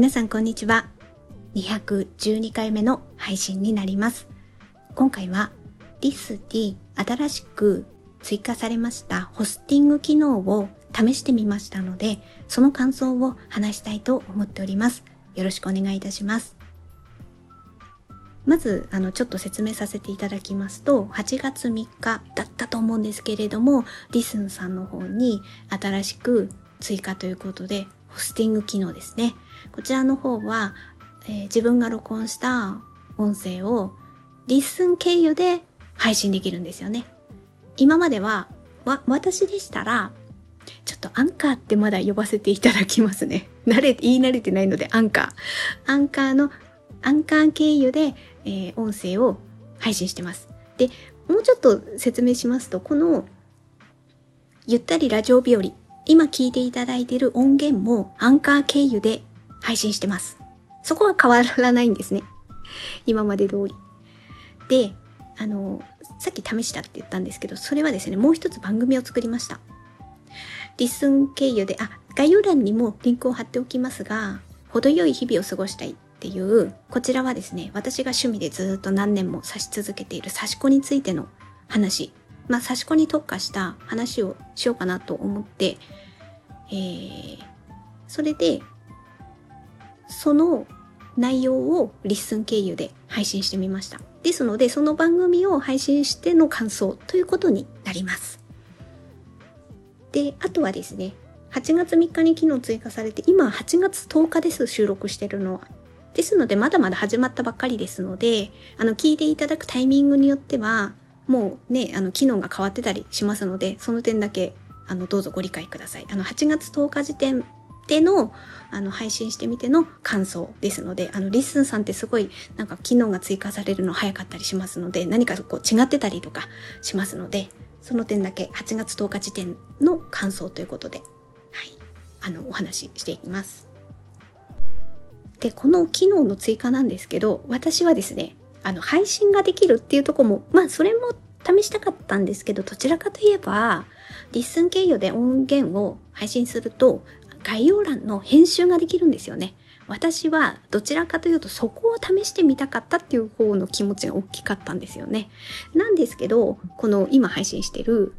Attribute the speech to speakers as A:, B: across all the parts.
A: 皆さんこんにちは。212回目の配信になります。今回は DIS 新しく追加されましたホスティング機能を試してみましたので、その感想を話したいと思っております。よろしくお願いいたします。まず、あの、ちょっと説明させていただきますと、8月3日だったと思うんですけれども、リスンさんの方に新しく追加ということで、ホスティング機能ですね。こちらの方は、えー、自分が録音した音声をリスン経由で配信できるんですよね。今までは、わ、私でしたら、ちょっとアンカーってまだ呼ばせていただきますね。慣れて、言い慣れてないのでアンカー。アンカーの、アンカー経由で、えー、音声を配信してます。で、もうちょっと説明しますと、この、ゆったりラジオ日和、今聞いていただいている音源もアンカー経由で配信してます。そこは変わらないんですね。今まで通り。で、あの、さっき試したって言ったんですけど、それはですね、もう一つ番組を作りました。リスン経由で、あ、概要欄にもリンクを貼っておきますが、程よい日々を過ごしたいっていう、こちらはですね、私が趣味でずっと何年も指し続けている刺し子についての話、まあ、刺し子に特化した話をしようかなと思って、えー、それで、その内容を LISTEN 経由で配信してみました。ですので、その番組を配信しての感想ということになります。で、あとはですね、8月3日に機能追加されて、今8月10日です、収録してるのは。ですので、まだまだ始まったばっかりですので、あの、聞いていただくタイミングによっては、もうね、あの、機能が変わってたりしますので、その点だけ、あの、どうぞご理解ください。あの、8月10日時点での、あの、配信してみての感想ですので、あの、 LISTEN さんってすごい、なんか機能が追加されるの早かったりしますので、何かこう違ってたりとかしますので、その点だけ8月10日時点の感想ということで、はい、あの、お話ししていきます。で、この機能の追加なんですけど、私はですね、あの、配信ができるっていうとこも、まあ、それも試したかったんですけど、どちらかといえば、 LISTEN 経由で音源を配信すると、概要欄の編集ができるんですよね。私はどちらかというとそこを試してみたかったっていう方の気持ちが大きかったんですよね。なんですけど、この今配信してる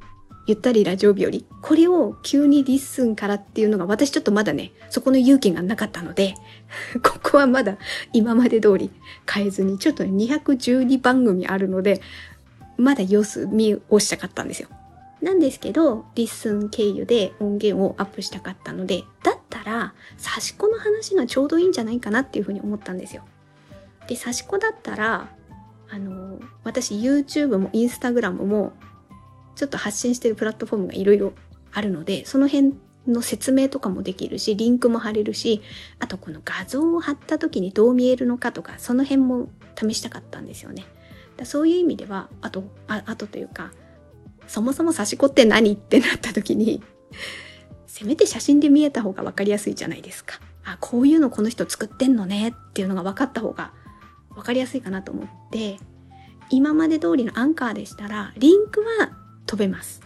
A: ゆったりラジオ日和、これを急に LISTEN からっていうのが私ちょっとまだね、そこの勇気がなかったので、ここはまだ今まで通り変えずに、ちょっとね、212番組あるので、まだ様子見をしたかったんですよ。なんですけど、 LISTEN 経由で音源をアップしたかったので、だったら、刺し子の話がちょうどいいんじゃないかなっていうふうに思ったんですよ。で、差し子だったら、あの、私 YouTube も Instagram も、ちょっと発信してるプラットフォームがいろいろあるので、その辺の説明とかもできるし、リンクも貼れるし、あとこの画像を貼った時にどう見えるのかとか、その辺も試したかったんですよね。だそういう意味では、あと、ああとというか、そもそも刺し子って何？ってなった時に、せめて写真で見えた方が分かりやすいじゃないですか。あ、こういうのこの人作ってんのね？っていうのが分かった方が分かりやすいかなと思って、今まで通りのアンカーでしたら、リンクは飛べます。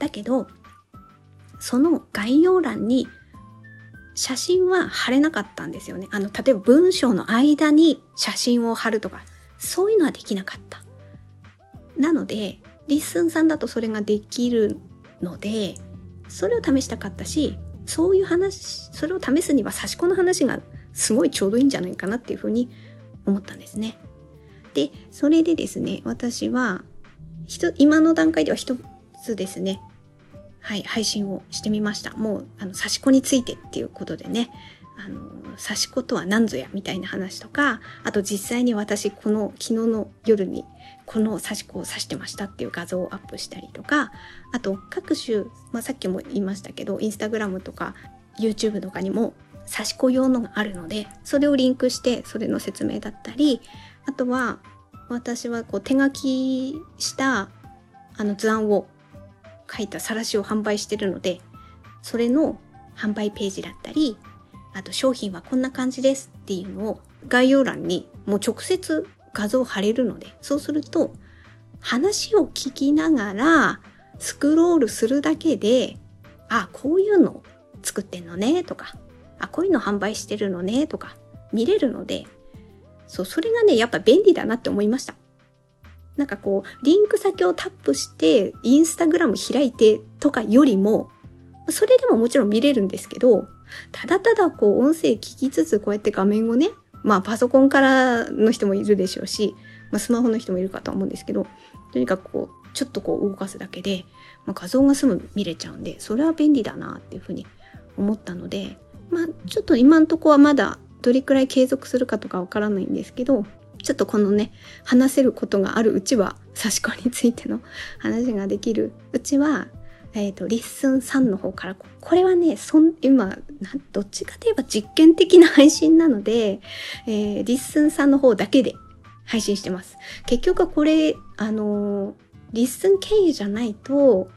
A: だけど、その概要欄に写真は貼れなかったんですよね。あの、例えば文章の間に写真を貼るとか、そういうのはできなかった。なので、 LISTEN さんだとそれができるので、それを試したかったし、そういう話、それを試すには刺し子の話がすごいちょうどいいんじゃないかなっていうふうに思ったんですね。で、それでですね、私は、今の段階では一つですね、はい、配信をしてみました。もう、あの、差し子についてっていうことでね、あの、刺し子とは何ぞやみたいな話とか、あと実際に私この昨日の夜にこの刺し子を刺してましたっていう画像をアップしたりとか、あと各種、まあ、さっきも言いましたけど、インスタグラムとか YouTube とかにも刺し子用のがあるので、それをリンクしてそれの説明だったり、あとは私はこう手書きしたあの図案を書いた晒しを販売してるので、それの販売ページだったり、あと商品はこんな感じですっていうのを概要欄にもう直接画像貼れるので、そうすると話を聞きながらスクロールするだけで、あ、こういうの作ってんのねとか、あ、こういうの販売してるのねとか見れるので、そう、それがね、やっぱ便利だなって思いました。なんかこう、リンク先をタップして、インスタグラム開いてとかよりも、それでももちろん見れるんですけど、ただただこう音声聞きつつこうやって画面をね、まあパソコンからの人もいるでしょうし、まあスマホの人もいるかと思うんですけど、とにかくこう、ちょっとこう動かすだけで、まあ、画像がすぐ見れちゃうんで、それは便利だなっていうふうに思ったので、まあちょっと今んとこはまだどれくらい継続するかとかわからないんですけど、ちょっとこのね、話せることがあるうちは、刺し子についての話ができるうちは、えっ、ー、と、 LISTENさんの方から、これはね、そん、今、どっちかといえば実験的な配信なので、えー、 LISTENさんの方だけで配信してます。結局はこれ、あのー、 LISTEN経由じゃないと、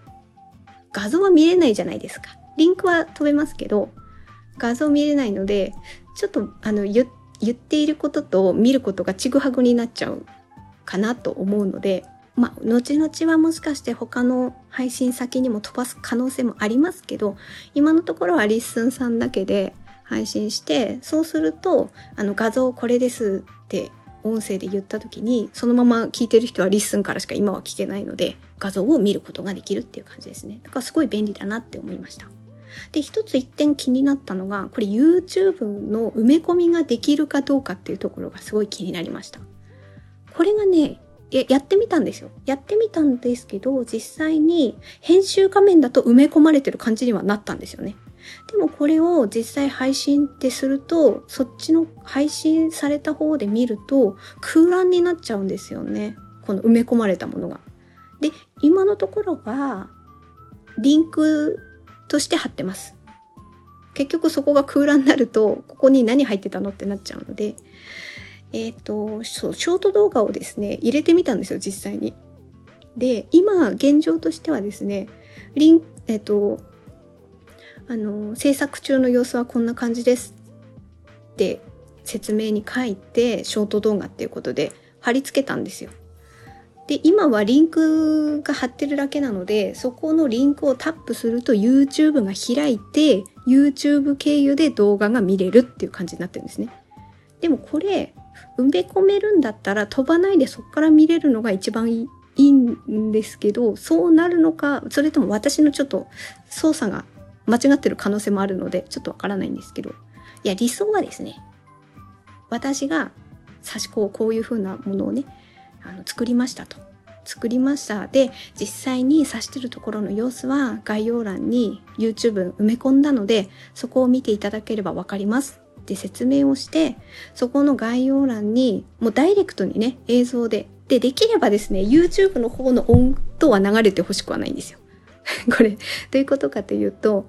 A: 画像は見れないじゃないですか。リンクは飛べますけど、画像見れないので、ちょっと、あの、言言っていることと見ることがちぐはぐになっちゃうかなと思うので、まあ、後々はもしかして他の配信先にも飛ばす可能性もありますけど、今のところは LISTENさんだけで配信して、そうすると、あの画像これですって音声で言った時に、そのまま聞いてる人は LISTENからしか今は聞けないので、画像を見ることができるっていう感じですね。だからすごい便利だなって思いました。で、一つ一点気になったのが、これ YouTube の埋め込みができるかどうかっていうところがすごい気になりました。これがね、ややってみたんですよ。やってみたんですけど、実際に編集画面だと埋め込まれてる感じにはなったんですよね。でもこれを実際配信ってすると、そっちの配信された方で見ると空欄になっちゃうんですよね。この埋め込まれたものが。で、今のところは、リンクとして貼ってます。結局そこが空欄になると、ここに何入ってたのってなっちゃうので、えっ、ー、と、そう、ショート動画をですね、入れてみたんですよ、実際に。で、今、現状としてはですね、リン、えっ、ー、と、あの、制作中の様子はこんな感じですって説明に書いて、ショート動画っていうことで貼り付けたんですよ。で、今はリンクが貼ってるだけなので、そこのリンクをタップすると YouTube が開いて、YouTube 経由で動画が見れるっていう感じになってるんですね。でもこれ、埋め込めるんだったら飛ばないでそこから見れるのが一番いいんですけど、そうなるのか、それとも私のちょっと操作が間違ってる可能性もあるので、ちょっとわからないんですけど、いや、理想はですね、私が差し子をこういう風なものをね、あの作りましたと。作りました。で、実際に刺してるところの様子は概要欄に YouTube 埋め込んだので、そこを見ていただければわかりますって説明をして、そこの概要欄にもうダイレクトにね、映像で。で、できればですね、YouTube の方の音とは流れてほしくはないんですよ。これ、どういうことかというと、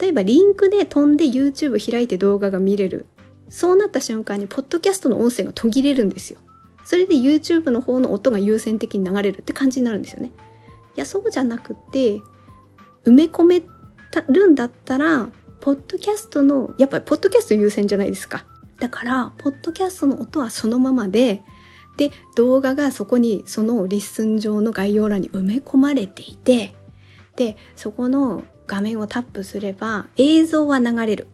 A: 例えばリンクで飛んで YouTube 開いて動画が見れる。そうなった瞬間に、ポッドキャストの音声が途切れるんですよ。それで YouTube の方の音が優先的に流れるって感じになるんですよね。いや、そうじゃなくて、埋め込めるんだったら、ポッドキャストの、やっぱりポッドキャスト優先じゃないですか。だから、ポッドキャストの音はそのままで、で、動画がそこに、その LISTEN上の概要欄に埋め込まれていて、で、そこの画面をタップすれば映像は流れる。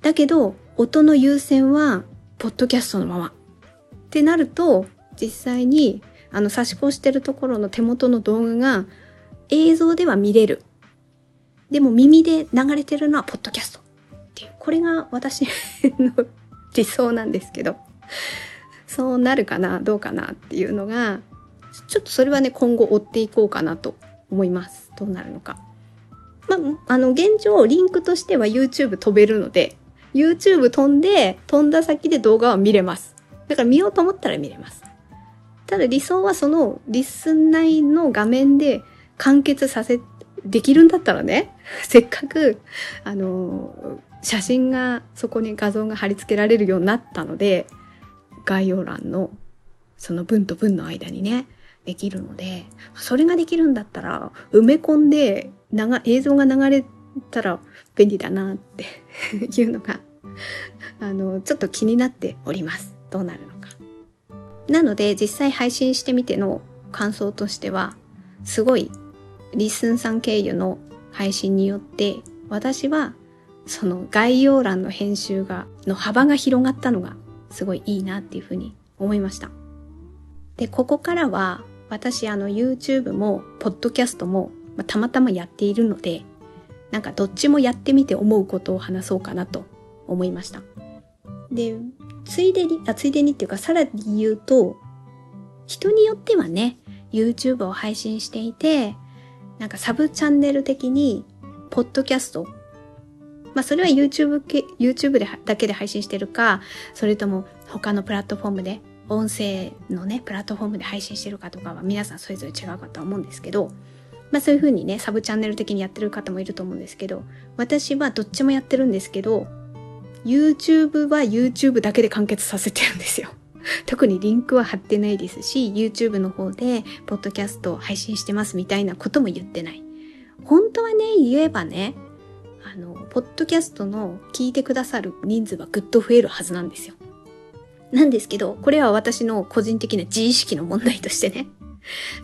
A: だけど、音の優先は、ポッドキャストのまま。ってなると、実際に、あの、差し越してるところの手元の動画が映像では見れる。でも耳で流れてるのはポッドキャスト。っていう、これが私の理想なんですけど、そうなるかな、どうかなっていうのが、ちょっとそれはね、今後追っていこうかなと思います。どうなるのか。まあ、あの、現状、リンクとしては YouTube 飛べるので、YouTube 飛んで、飛んだ先で動画は見れます。だから見ようと思ったら見れます。ただ理想はそのリッスン内の画面で完結させ、できるんだったらね、せっかく、あの、写真がそこに画像が貼り付けられるようになったので、概要欄のその文と文の間にね、できるので、それができるんだったら、埋め込んで、映像が流れたら便利だなって いうのが、あの、ちょっと気になっております。どうなるのか。なので実際配信してみての感想としてはすごい LISTENさん経由の配信によって私はその概要欄の編集が、の幅が広がったのがすごいいいなっていうふうに思いました。で、ここからは私あの YouTube も、ポッドキャストも、まあ、たまたまやっているので、なんかどっちもやってみて思うことを話そうかなと思いました。で、ついでに、あ、ついでにっていうかさらに言うと、人によってはね、YouTube を配信していて、なんかサブチャンネル的に、ポッドキャスト、まあそれは YouTube, YouTube でだけで配信してるか、それとも他のプラットフォームで音声のね、プラットフォームで配信してるかとかは皆さんそれぞれ違うかとは思うんですけど、まあそういう風にね、サブチャンネル的にやってる方もいると思うんですけど、私はどっちもやってるんですけど、YouTube は YouTube だけで完結させてるんですよ。特にリンクは貼ってないですし、YouTube の方で、ポッドキャストを配信してますみたいなことも言ってない。本当はね、言えばね、あの、ポッドキャストの聞いてくださる人数はぐっと増えるはずなんですよ。なんですけど、これは私の個人的な自意識の問題としてね、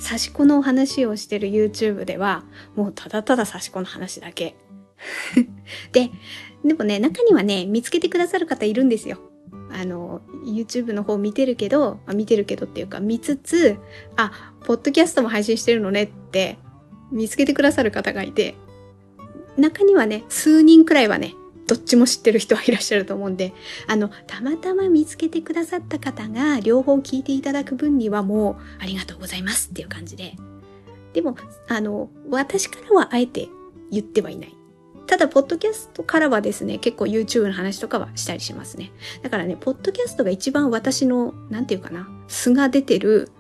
A: 刺し子のお話をしてる YouTube では、もうただただ刺し子の話だけ。で、でもね、中にはね、見つけてくださる方いるんですよ。あの、YouTube の方見てるけど、あ見てるけどっていうか見つつ、あ、ポッドキャストも配信してるのねって見つけてくださる方がいて、中にはね、数人くらいはね、どっちも知ってる人はいらっしゃると思うんで、あの、たまたま見つけてくださった方が両方聞いていただく分にはもうありがとうございますっていう感じで。でも、あの、私からはあえて言ってはいない。ただ、ポッドキャストからはですね、結構 YouTube の話とかはしたりしますね。だからね、ポッドキャストが一番私の、なんていうかな、素が出てる、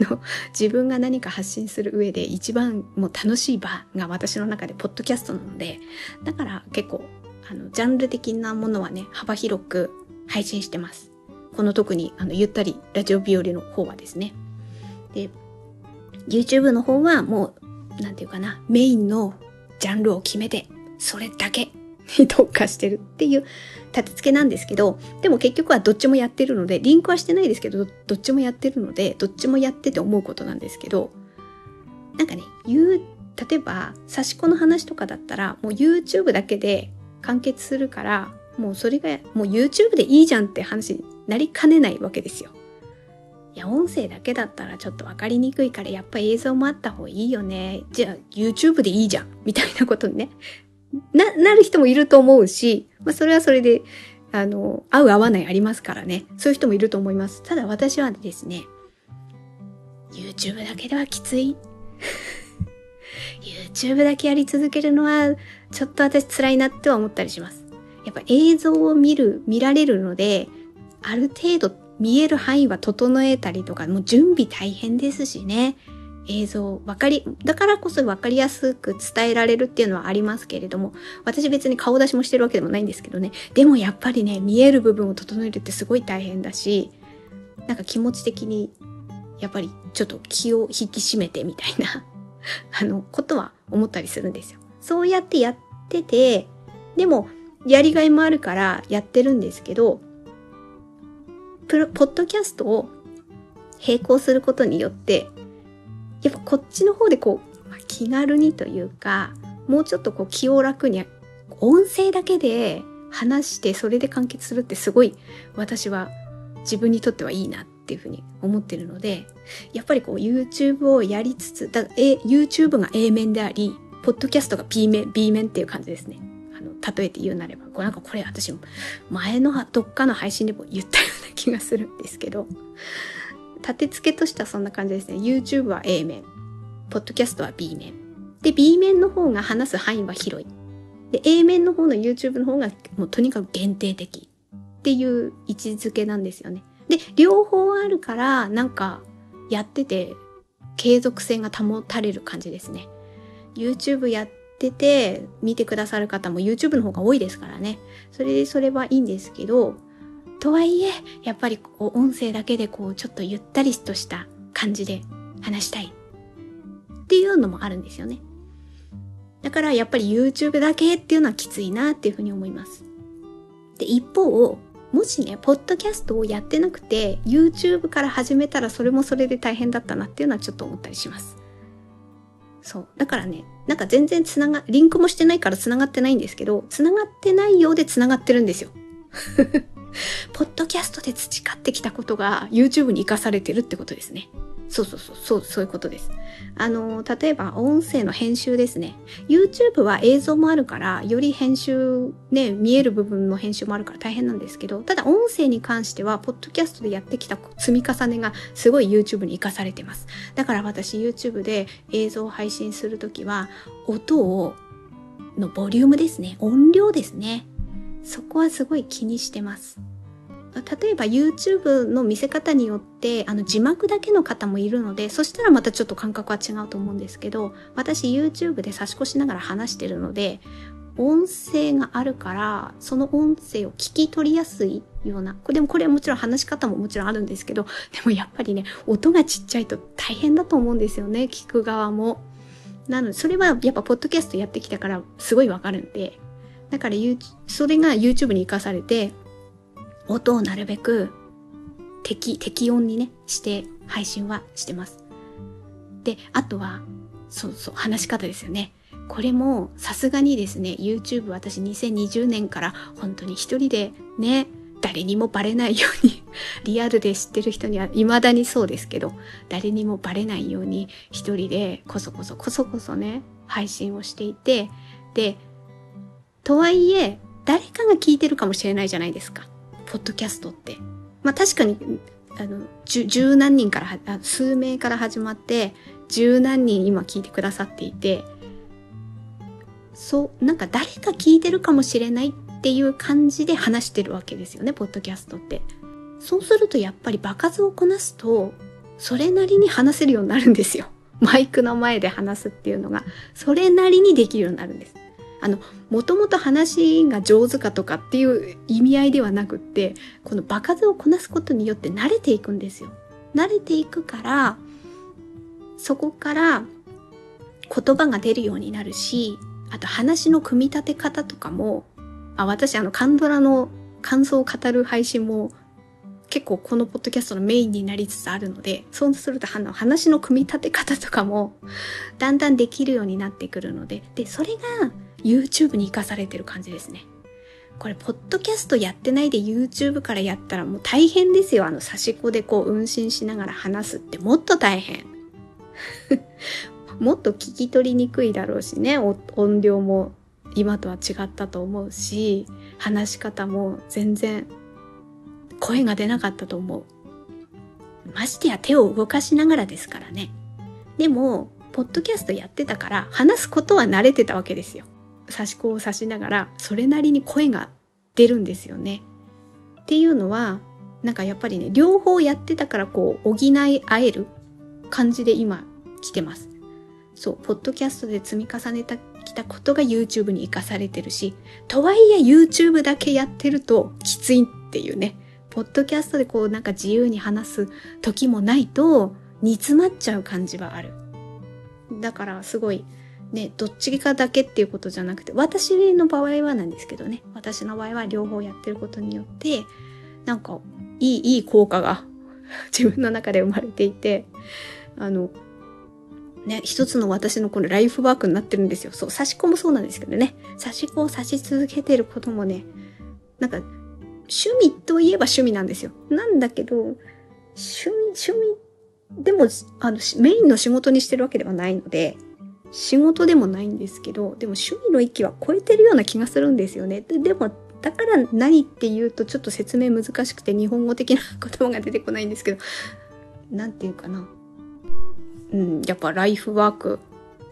A: あの、自分が何か発信する上で一番もう楽しい場が私の中でポッドキャストなので、だから結構あの、ジャンル的なものはね、幅広く配信してます。この特に、あの、ゆったりラジオ日和の方はですね。で、YouTube の方はもう、なんていうかな、メインのジャンルを決めて、それだけに特化してるっていう立て付けなんですけど、でも結局はどっちもやってるので、リンクはしてないですけど、どっちもやってるので、どっちもやってて思うことなんですけど、なんかね、言う、例えば、差し子の話とかだったら、もう YouTube だけで完結するから、もうそれが、もう YouTube でいいじゃんって話になりかねないわけですよ。いや、音声だけだったらちょっとわかりにくいから、やっぱ映像もあった方がいいよね。じゃあ YouTube でいいじゃん。みたいなことにね、な、なる人もいると思うし、まあそれはそれで、あの、合う合わないありますからね。そういう人もいると思います。ただ私はですね、YouTube だけではきつい。YouTube だけやり続けるのは、ちょっと私辛いなっては思ったりします。やっぱ映像を見る、見られるので、ある程度見える範囲は整えたりとか、もう準備大変ですしね。映像、わかり、だからこそわかりやすく伝えられるっていうのはありますけれども、私別に顔出しもしてるわけでもないんですけどね。でもやっぱりね、見える部分を整えるってすごい大変だし、なんか気持ち的に、やっぱりちょっと気を引き締めてみたいな あの、ことは思ったりするんですよ。そうやってやってて、でも、やりがいもあるからやってるんですけど、プロ、ポッドキャストを並行することによって、やっぱこっちの方でこう、まあ、気軽にというか、もうちょっとこう気を楽に、音声だけで話してそれで完結するってすごい私は自分にとってはいいなっていうふうに思ってるので、やっぱりこう YouTube をやりつつ、だ A、YouTube が A 面であり、ポッドキャストが B 面、B 面っていう感じですね。あの、例えて言うなれば、これなんかこれ私、前のどっかの配信でも言ったような気がするんですけど、立て付けとしてはそんな感じですね。YouTube は A 面、ポッドキャストは B 面。で、B 面の方が話す範囲は広い。で、A 面の方の YouTube の方がもうとにかく限定的っていう位置づけなんですよね。で、両方あるから、なんか、やってて、継続性が保たれる感じですね。YouTube やってて、見てくださる方も YouTube の方が多いですからね。それでそれはいいんですけど、とはいえ、やっぱりこう音声だけでこうちょっとゆったりとした感じで話したいっていうのもあるんですよね。だからやっぱり YouTube だけっていうのはきついなっていうふうに思います。で、一方、もしね、ポッドキャストをやってなくて、YouTube から始めたらそれもそれで大変だったなっていうのはちょっと思ったりします。そう。だからね、なんか全然つなが、リンクもしてないからつながってないんですけど、つながってないようでつながってるんですよ。ポッドキャストで培ってきたことが YouTube に活かされてるってことですね。そうそうそう、そう、そういうことです。あの、例えば音声の編集ですね。YouTube は映像もあるから、より編集、ね、見える部分の編集もあるから大変なんですけど、ただ音声に関しては、ポッドキャストでやってきた積み重ねがすごい YouTube に活かされてます。だから私 YouTube で映像を配信するときは、音を、のボリュームですね。音量ですね。そこはすごい気にしてます。例えば YouTube の見せ方によってあの字幕だけの方もいるのでそしたらまたちょっと感覚は違うと思うんですけど私 YouTube で差し越しながら話してるので音声があるからその音声を聞き取りやすいようなでもこれはもちろん話し方ももちろんあるんですけどでもやっぱりね音がちっちゃいと大変だと思うんですよね聞く側も。なのでそれはやっぱポッドキャストやってきたからすごいわかるんでだから、それが YouTube に活かされて音をなるべく適、適音にね、して配信はしてます。で、あとは、そうそう、話し方ですよね。これもさすがにですね、YouTube 私2020年から本当に一人でね、誰にもバレないように リアルで知ってる人には未だにそうですけど、誰にもバレないように一人でこそこそこそこそね、配信をしていて、で、とはいえ、誰かが聞いてるかもしれないじゃないですか。ポッドキャストって。まあ確かに、あの、十何人から数名から始まって、十何人今聞いてくださっていて、そう、なんか誰か聞いてるかもしれないっていう感じで話してるわけですよね、ポッドキャストって。そうするとやっぱり場数をこなすと、それなりに話せるようになるんですよ。マイクの前で話すっていうのが、それなりにできるようになるんです。あの、もともと話が上手かとかっていう意味合いではなくって、この場数をこなすことによって慣れていくんですよ。慣れていくから、そこから言葉が出るようになるし、あと話の組み立て方とかも、あ、私あの、カンドラの感想を語る配信も結構このポッドキャストのメインになりつつあるので、そうすると話の組み立て方とかもだんだんできるようになってくるので、で、それが YouTube に活かされてる感じですね。これ、ポッドキャストやってないで YouTube からやったらもう大変ですよ。あの、差し子でこう、運針しながら話すってもっと大変。もっと聞き取りにくいだろうしね、音量も今とは違ったと思うし、話し方も全然声が出なかったと思う。ましてや手を動かしながらですからね。でも、ポッドキャストやってたから話すことは慣れてたわけですよ。差し子を刺しながらそれなりに声が出るんですよね。っていうのはなんかやっぱりね両方やってたからこう補い合える感じで今来てます。そう、ポッドキャストで積み重ねたきたことが YouTube に活かされてるし、とはいえ YouTube だけやってるときついっていうね、ポッドキャストでこうなんか自由に話す時もないと煮詰まっちゃう感じはある。だからすごいね、どっちかだけっていうことじゃなくて、私の場合はなんですけどね、私の場合は両方やってることによって、なんか、いい、いい効果が 自分の中で生まれていて、あの、ね、一つの私のこのライフワークになってるんですよ。そう、差し子もそうなんですけどね。差し子を差し続けてることもね、なんか、趣味といえば趣味なんですよ。なんだけど、趣味、趣味、でも、あの、メインの仕事にしてるわけではないので、仕事でもないんですけどでも趣味の域は超えてるような気がするんですよね。でもだから何っていうとちょっと説明難しくて日本語的な言葉が出てこないんですけど何て言うかな。うんやっぱライフワーク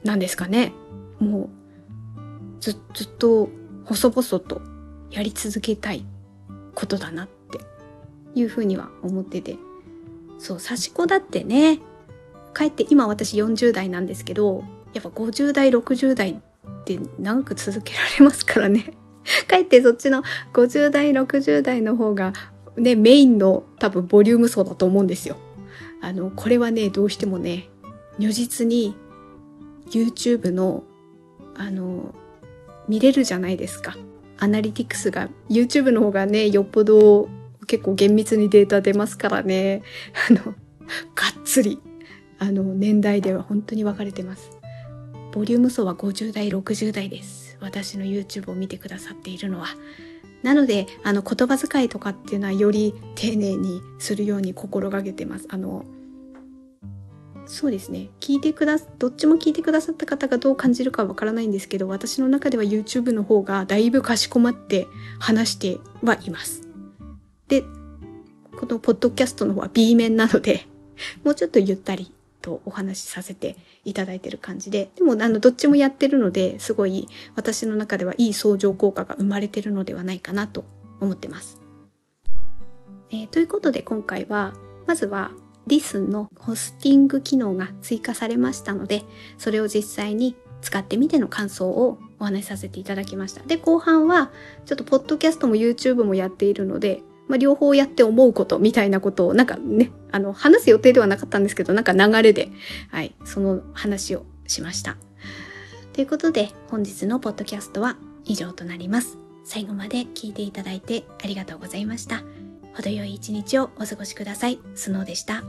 A: なんですかね。もうずずっと細々とやり続けたいことだなっていうふうには思ってて。そう刺し子だってね。かえって今私40代なんですけどやっぱ50代、60代って長く続けられますからね。かえってそっちの50代、60代の方がね、メインの多分ボリューム層だと思うんですよ。あの、これはね、どうしてもね、如実に YouTube の、あの、見れるじゃないですか。アナリティクスが、YouTube の方がね、よっぽど結構厳密にデータ出ますからね、あの、がっつり、あの、年代では本当に分かれてます。ボリューム層は50代、60代です。私の YouTube を見てくださっているのは。なので、あの、言葉遣いとかっていうのはより丁寧にするように心がけてます。あの、そうですね。聞いてくだ、どっちも聞いてくださった方がどう感じるかわからないんですけど、私の中では YouTube の方がだいぶかしこまって話してはいます。で、このポッドキャストの方は B 面なので、もうちょっとゆったりとお話しさせていただいてる感じで、でもあの、どっちもやってるので、すごい私の中ではいい相乗効果が生まれてるのではないかなと思ってます。えー、ということで今回は、まずはリスンのホスティング機能が追加されましたので、それを実際に使ってみての感想をお話しさせていただきました。で、後半は、ちょっとポッドキャストも YouTube もやっているので、まあ、両方やって思うことみたいなことを、なんかね、あの、話す予定ではなかったんですけど、なんか流れで、はい、その話をしました。ということで、本日のポッドキャストは以上となります。最後まで聞いていただいてありがとうございました。程よい一日をお過ごしください。スノーでした。